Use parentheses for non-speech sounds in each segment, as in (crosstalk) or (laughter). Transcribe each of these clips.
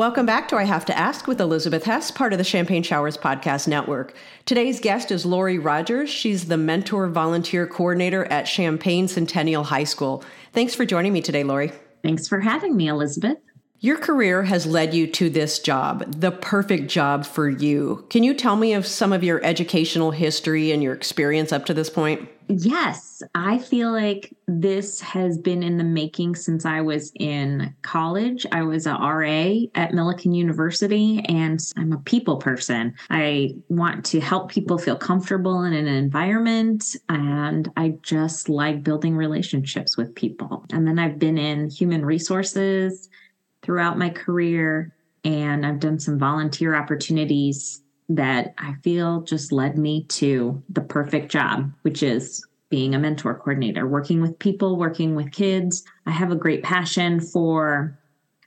Welcome back to I Have to Ask with Elizabeth Hess, part of the Champagne Showers Podcast Network. Today's guest is Lori Rogers. She's the mentor volunteer coordinator at Champaign Centennial High School. Thanks for joining me today, Lori. Thanks for having me, Elizabeth. Your career has led you to this job, the perfect job for you. Can you tell me of some of your educational history and your experience up to this point? Yes, I feel like this has been in the making since I was in college. I was a RA at Millikin University and I'm a people person. I want to help people feel comfortable in an environment and I just like building relationships with people. And then I've been in human resources throughout my career, and I've done some volunteer opportunities that I feel just led me to the perfect job, which is being a mentor coordinator, working with people, working with kids. I have a great passion for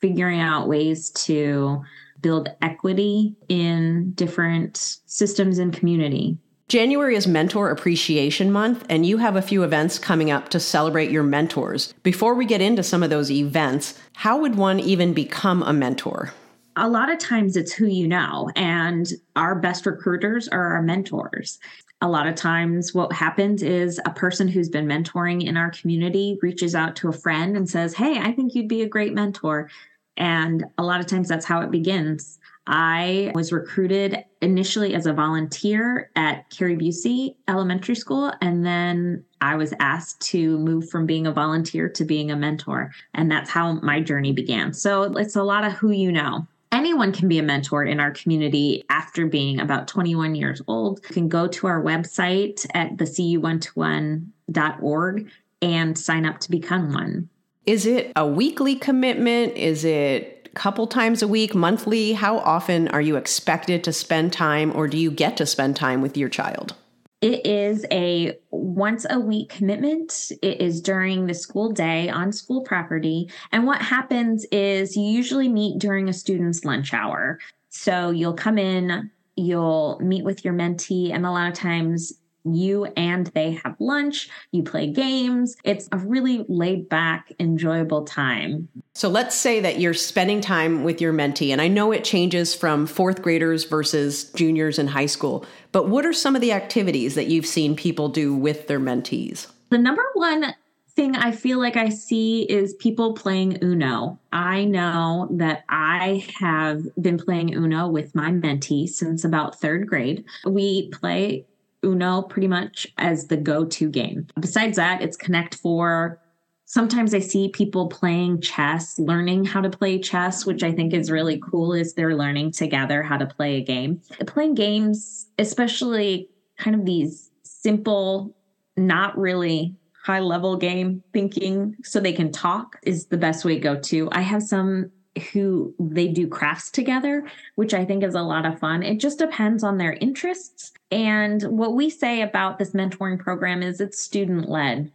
figuring out ways to build equity in different systems and community. January is Mentor Appreciation Month, and you have a few events coming up to celebrate your mentors. Before we get into some of those events, how would one even become a mentor? A lot of times it's who you know, and our best recruiters are our mentors. A lot of times, what happens is a person who's been mentoring in our community reaches out to a friend and says, Hey, I think you'd be a great mentor. And a lot of times that's how it begins. I was recruited initially as a volunteer at Carrie Busey Elementary School, and then I was asked to move from being a volunteer to being a mentor. And that's how my journey began. So it's a lot of who you know. Anyone can be a mentor in our community after being about 21 years old. You can go to our website at the cu121.org and sign up to become one. Is it a weekly commitment? Is it couple times a week, monthly? How often are you expected to spend time or do you get to spend time with your child? It is a once a week commitment. It is during the school day on school property. And what happens is you usually meet during a student's lunch hour. So you'll come in, you'll meet with your mentee, and a lot of times you and they have lunch, you play games. It's a really laid back, enjoyable time. So let's say that you're spending time with your mentee, and I know it changes from fourth graders versus juniors in high school, but what are some of the activities that you've seen people do with their mentees? The number one thing I feel like I see is people playing Uno. I know that I have been playing Uno with my mentee since about third grade. We play Uno pretty much as the go to game. Besides that, it's Connect Four. Sometimes I see people playing chess, learning how to play chess, which I think is really cool, is they're learning together how to play a game. Playing games, especially kind of these simple, not really high level game thinking so they can talk is the best way to go to. I have some who they do crafts together, which I think is a lot of fun. It just depends on their interests. And what we say about this mentoring program is it's student led.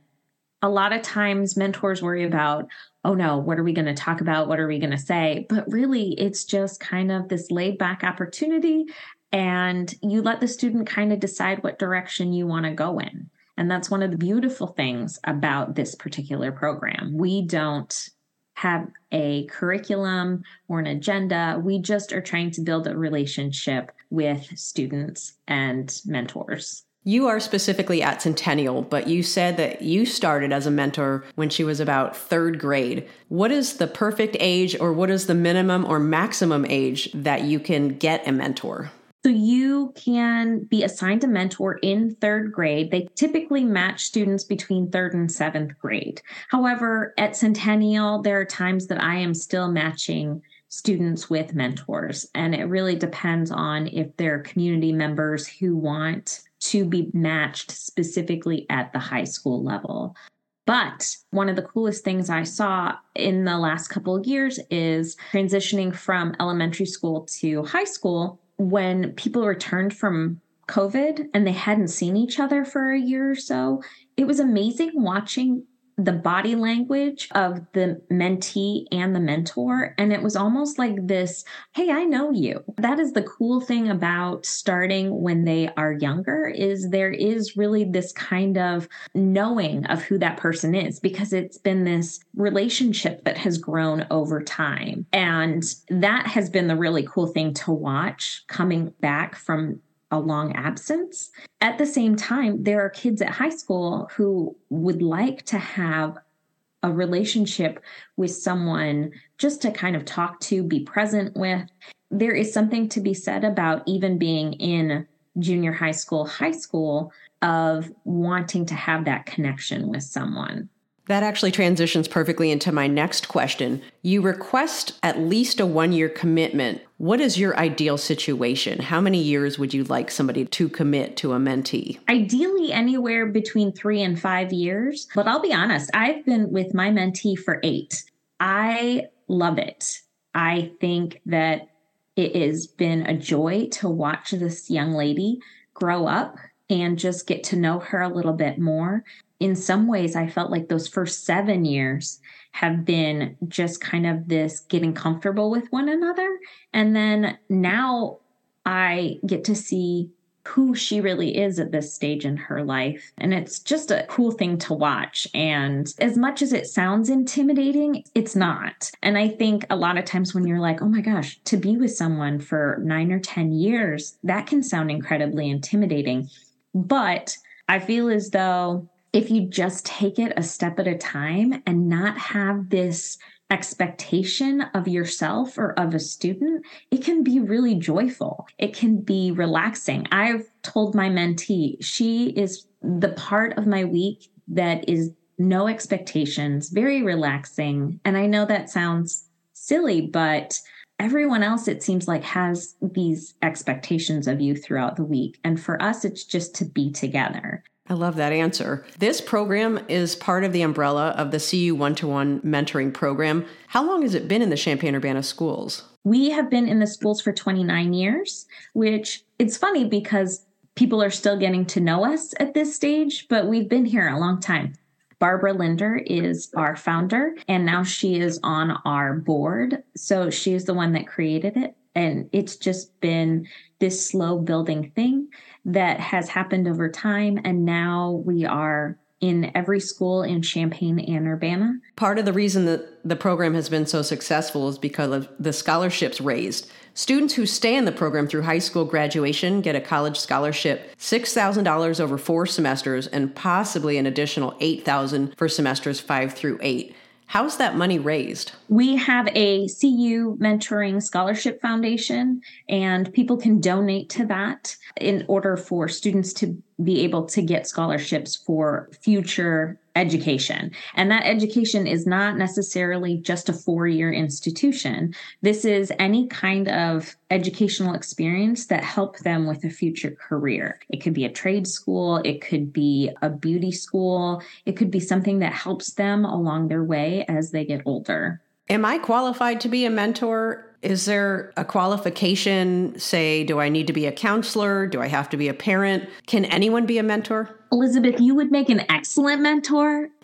A lot of times, mentors worry about, oh no, what are we going to talk about? What are we going to say? But really, it's just kind of this laid back opportunity. And you let the student kind of decide what direction you want to go in. And that's one of the beautiful things about this particular program. We don't have a curriculum or an agenda. We just are trying to build a relationship with students and mentors. You are specifically at Centennial, but you said that you started as a mentor when she was about third grade. What is the perfect age, or what is the minimum or maximum age that you can get a mentor? So you can be assigned a mentor in third grade. They typically match students between third and seventh grade. However, at Centennial, there are times that I am still matching students with mentors. And it really depends on if they're community members who want to be matched specifically at the high school level. But one of the coolest things I saw in the last couple of years is transitioning from elementary school to high school when people returned from COVID and they hadn't seen each other for a year or so, it was amazing watching the body language of the mentee and the mentor. And it was almost like this hey, I know you. That is the cool thing about starting when they are younger is there is really this kind of knowing of who that person is because it's been this relationship that has grown over time. And that has been the really cool thing to watch coming back from a long absence. At the same time, there are kids at high school who would like to have a relationship with someone just to kind of talk to, be present with. There is something to be said about even being in junior high school, high school, of wanting to have that connection with someone. That actually transitions perfectly into my next question. You request at least a one year commitment. What is your ideal situation? How many years would you like somebody to commit to a mentee? Ideally, anywhere between three and five years. But I'll be honest, I've been with my mentee for eight. I love it. I think that it has been a joy to watch this young lady grow up and just get to know her a little bit more in some ways, I felt like those first seven years have been just kind of this getting comfortable with one another. And then now I get to see who she really is at this stage in her life. And it's just a cool thing to watch. And as much as it sounds intimidating, it's not. And I think a lot of times when you're like, oh my gosh, to be with someone for nine or 10 years, that can sound incredibly intimidating. But I feel as though if you just take it a step at a time and not have this expectation of yourself or of a student, it can be really joyful. It can be relaxing. I've told my mentee, she is the part of my week that is no expectations, very relaxing. And I know that sounds silly, but everyone else, it seems like, has these expectations of you throughout the week. And for us, it's just to be together. I love that answer. This program is part of the umbrella of the CU one to one mentoring program. How long has it been in the Champaign Urbana schools? We have been in the schools for 29 years, which it's funny because people are still getting to know us at this stage, but we've been here a long time. Barbara Linder is our founder, and now she is on our board. So she is the one that created it. And it's just been this slow building thing that has happened over time. And now we are in every school in Champaign and Urbana. Part of the reason that the program has been so successful is because of the scholarships raised. Students who stay in the program through high school graduation get a college scholarship, $6,000 over 4 semesters and possibly an additional 8,000 for semesters 5 through 8. How's that money raised? We have a CU Mentoring Scholarship Foundation, and people can donate to that in order for students to be able to get scholarships for future education. And that education is not necessarily just a four year institution. This is any kind of educational experience that help them with a future career. It could be a trade school, it could be a beauty school, it could be something that helps them along their way as they get older. Am I qualified to be a mentor is there a qualification? Say, do I need to be a counselor? Do I have to be a parent? Can anyone be a mentor? Elizabeth, you would make an excellent mentor. (laughs)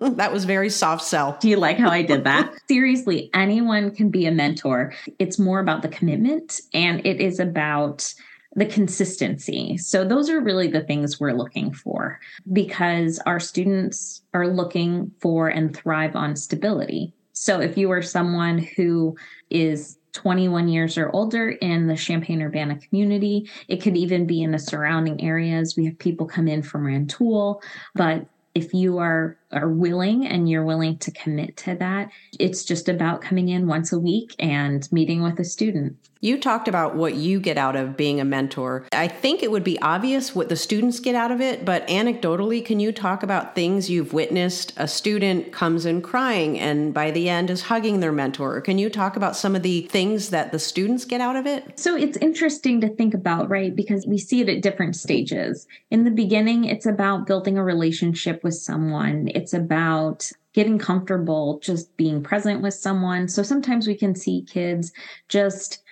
that was very soft sell. Do you like how I did that? (laughs) Seriously, anyone can be a mentor. It's more about the commitment and it is about the consistency. So, those are really the things we're looking for because our students are looking for and thrive on stability. So if you are someone who is 21 years or older in the Champaign Urbana community, it could even be in the surrounding areas. We have people come in from Rantoul, but if you are are willing and you're willing to commit to that, it's just about coming in once a week and meeting with a student. You talked about what you get out of being a mentor. I think it would be obvious what the students get out of it, but anecdotally, can you talk about things you've witnessed? A student comes in crying and by the end is hugging their mentor. Can you talk about some of the things that the students get out of it? So it's interesting to think about, right? Because we see it at different stages. In the beginning, it's about building a relationship with someone. It's about getting comfortable just being present with someone. So sometimes we can see kids just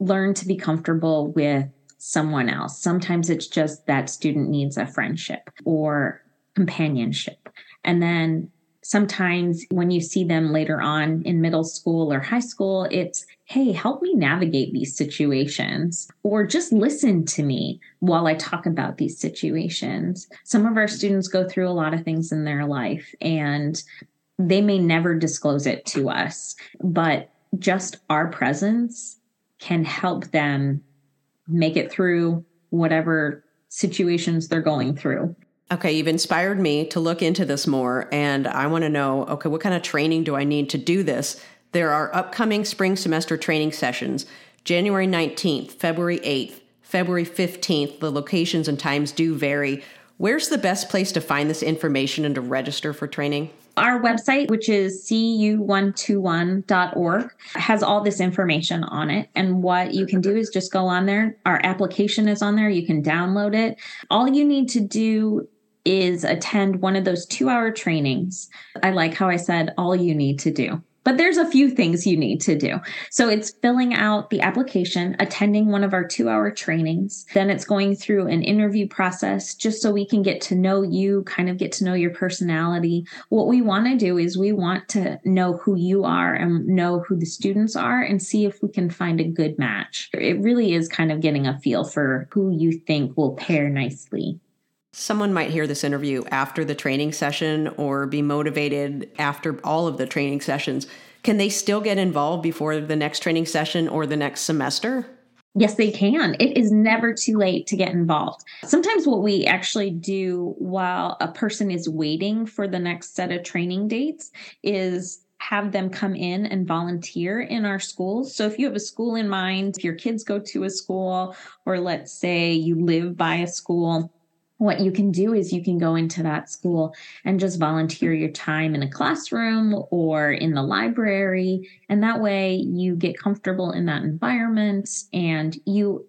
learn to be comfortable with someone else. Sometimes it's just that student needs a friendship or companionship. And then sometimes when you see them later on in middle school or high school, it's, hey, help me navigate these situations, or just listen to me while I talk about these situations. Some of our students go through a lot of things in their life and they may never disclose it to us, but just our presence can help them make it through whatever situations they're going through. Okay, you've inspired me to look into this more, and I want to know okay, what kind of training do I need to do this? There are upcoming spring semester training sessions January 19th, February 8th, February 15th. The locations and times do vary. Where's the best place to find this information and to register for training? Our website, which is cu121.org, has all this information on it. And what you can do is just go on there. Our application is on there. You can download it. All you need to do is attend one of those two hour trainings. I like how I said all you need to do. But there's a few things you need to do. So it's filling out the application, attending one of our two hour trainings. Then it's going through an interview process just so we can get to know you, kind of get to know your personality. What we want to do is we want to know who you are and know who the students are and see if we can find a good match. It really is kind of getting a feel for who you think will pair nicely. Someone might hear this interview after the training session or be motivated after all of the training sessions. Can they still get involved before the next training session or the next semester? Yes, they can. It is never too late to get involved. Sometimes, what we actually do while a person is waiting for the next set of training dates is have them come in and volunteer in our schools. So, if you have a school in mind, if your kids go to a school, or let's say you live by a school, what you can do is you can go into that school and just volunteer your time in a classroom or in the library. And that way you get comfortable in that environment and you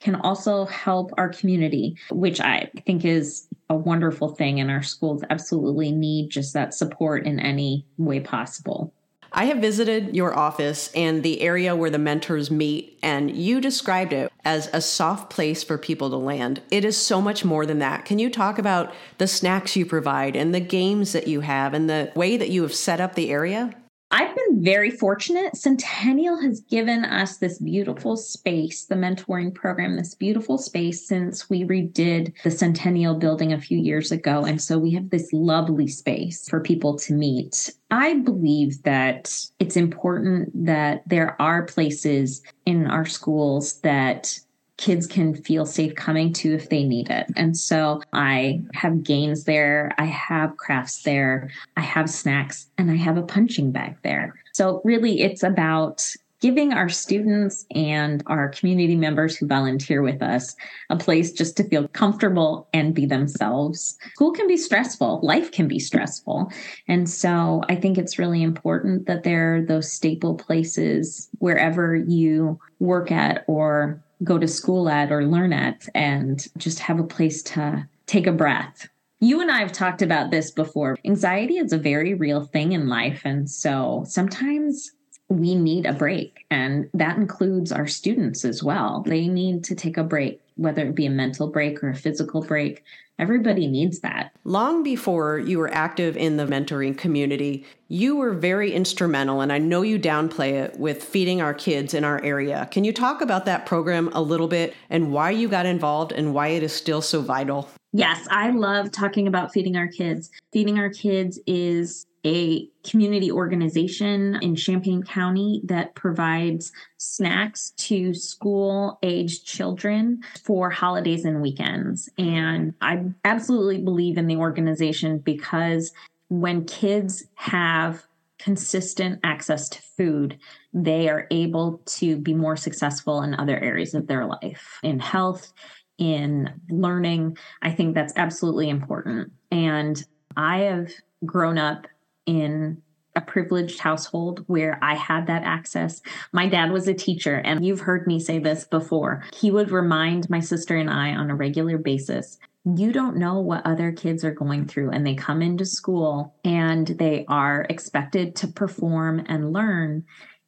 can also help our community, which I think is a wonderful thing. And our schools absolutely need just that support in any way possible. I have visited your office and the area where the mentors meet, and you described it as a soft place for people to land. It is so much more than that. Can you talk about the snacks you provide and the games that you have and the way that you have set up the area? I've been very fortunate. Centennial has given us this beautiful space, the mentoring program, this beautiful space since we redid the Centennial building a few years ago. And so we have this lovely space for people to meet. I believe that it's important that there are places in our schools that kids can feel safe coming to if they need it. And so I have games there, I have crafts there, I have snacks, and I have a punching bag there. So really, it's about giving our students and our community members who volunteer with us a place just to feel comfortable and be themselves. School can be stressful, life can be stressful. And so I think it's really important that there are those staple places wherever you work at or go to school at or learn at and just have a place to take a breath. You and I have talked about this before. Anxiety is a very real thing in life. And so sometimes we need a break, and that includes our students as well. They need to take a break, whether it be a mental break or a physical break. Everybody needs that. Long before you were active in the mentoring community, you were very instrumental, and I know you downplay it with feeding our kids in our area. Can you talk about that program a little bit and why you got involved and why it is still so vital? Yes, I love talking about feeding our kids. Feeding our kids is a community organization in Champaign County that provides snacks to school aged children for holidays and weekends. And I absolutely believe in the organization because when kids have consistent access to food, they are able to be more successful in other areas of their life, in health, in learning. I think that's absolutely important. And I have grown up in a privileged household where I had that access. My dad was a teacher, and you've heard me say this before. He would remind my sister and I on a regular basis you don't know what other kids are going through, and they come into school and they are expected to perform and learn,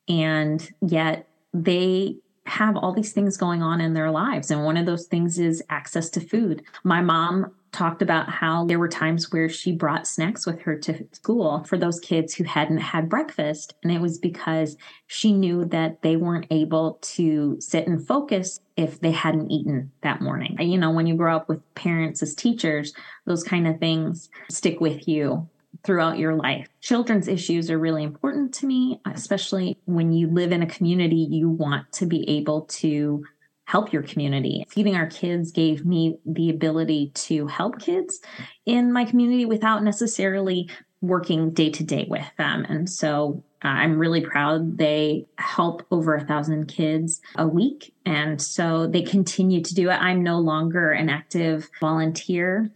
and yet they have all these things going on in their lives. And one of those things is access to food. My mom talked about how there were times where she brought snacks with her to school for those kids who hadn't had breakfast. And it was because she knew that they weren't able to sit and focus if they hadn't eaten that morning. You know, when you grow up with parents as teachers, those kind of things stick with you throughout your life. Children's issues are really important to me, especially when you live in a community, you want to be able to help your community. Feeding our kids gave me the ability to help kids in my community without necessarily working day to day with them. And so uh, I'm really proud they help over a thousand kids a week. And so they continue to do it. I'm no longer an active volunteer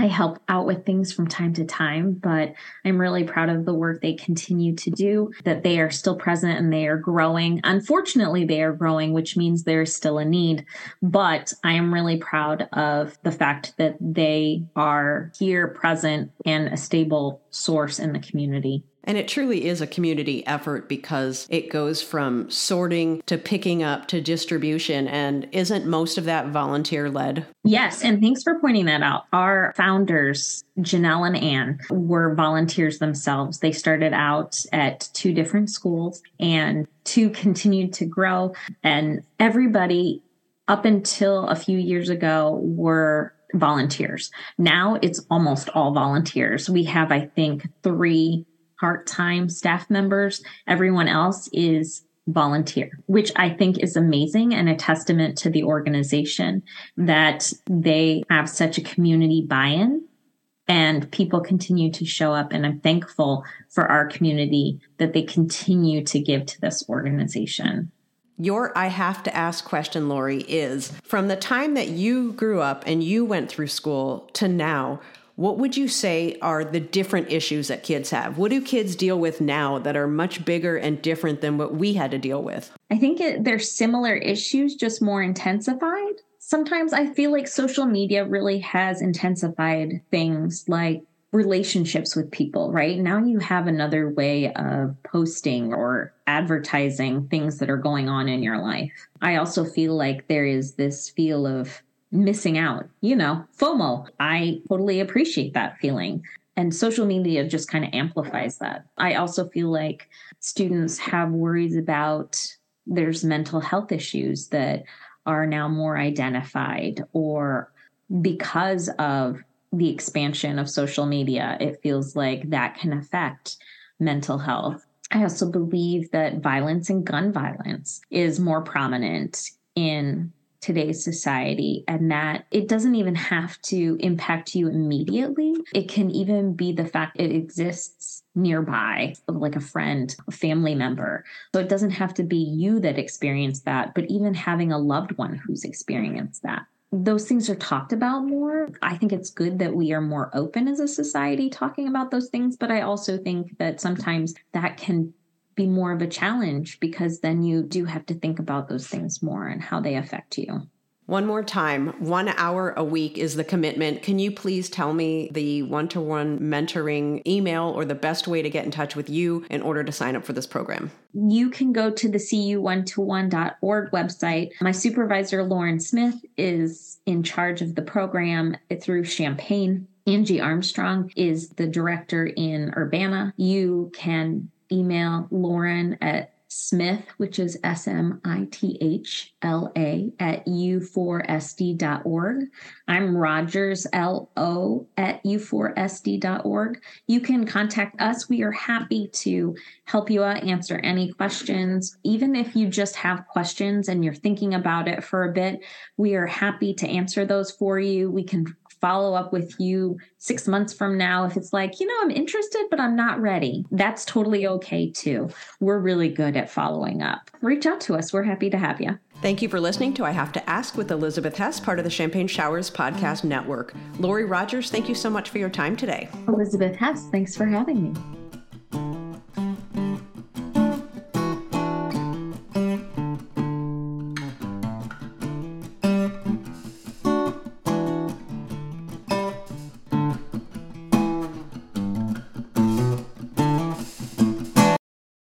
I help out with things from time to time, but I'm really proud of the work they continue to do, that they are still present and they are growing. Unfortunately, they are growing, which means there's still a need, but I am really proud of the fact that they are here, present, and a stable source in the community. And it truly is a community effort because it goes from sorting to picking up to distribution. And isn't most of that volunteer led? Yes. And thanks for pointing that out. Our founders, Janelle and Anne, were volunteers themselves. They started out at two different schools and two continued to grow. And everybody up until a few years ago were volunteers. Now it's almost all volunteers. We have, I think, three part time staff members. Everyone else is volunteer, which I think is amazing and a testament to the organization that they have such a community buy in and people continue to show up. And I'm thankful for our community that they continue to give to this organization. Your I have to ask question, Lori, is from the time that you grew up and you went through school to now, what would you say are the different issues that kids have? What do kids deal with now that are much bigger and different than what we had to deal with? I think it, they're similar issues, just more intensified. Sometimes I feel like social media really has intensified things like relationships with people, right? Now you have another way of posting or advertising things that are going on in your life. I also feel like there is this feel of missing out, you know, FOMO. I totally appreciate that feeling. And social media just kind of amplifies that. I also feel like students have worries about there's mental health issues that are now more identified or because of the expansion of social media, it feels like that can affect mental health. I also believe that violence and gun violence is more prominent in today's society and that it doesn't even have to impact you immediately. It can even be the fact it exists nearby, like a friend, a family member. So it doesn't have to be you that experienced that, but even having a loved one who's experienced that. Those things are talked about more. I think it's good that we are more open as a society talking about those things, but I also think that sometimes that can be more of a challenge because then you do have to think about those things more and how they affect you. One more time, one hour a week is the commitment. Can you please tell me the one to one mentoring email or the best way to get in touch with you in order to sign up for this program? You can go to the cu1to1.org website. My supervisor, Lauren Smith, is in charge of the program through Champaign. Angie Armstrong is the director in Urbana. You can email Lauren at Smith, which is S M I T H L A, at u4sd.org. I'm Rogers, L O, at u4sd.org. You can contact us. We are happy to help you out, answer any questions. Even if you just have questions and you're thinking about it for a bit, we are happy to answer those for you. We can follow up with you six months from now if it's like, you know, I'm interested, but I'm not ready. That's totally okay too. We're really good at following up. Reach out to us. We're happy to have you. Thank you for listening to I Have to Ask with Elizabeth Hess, part of the Champagne Showers Podcast Network. Lori Rogers, thank you so much for your time today. Elizabeth Hess, thanks for having me.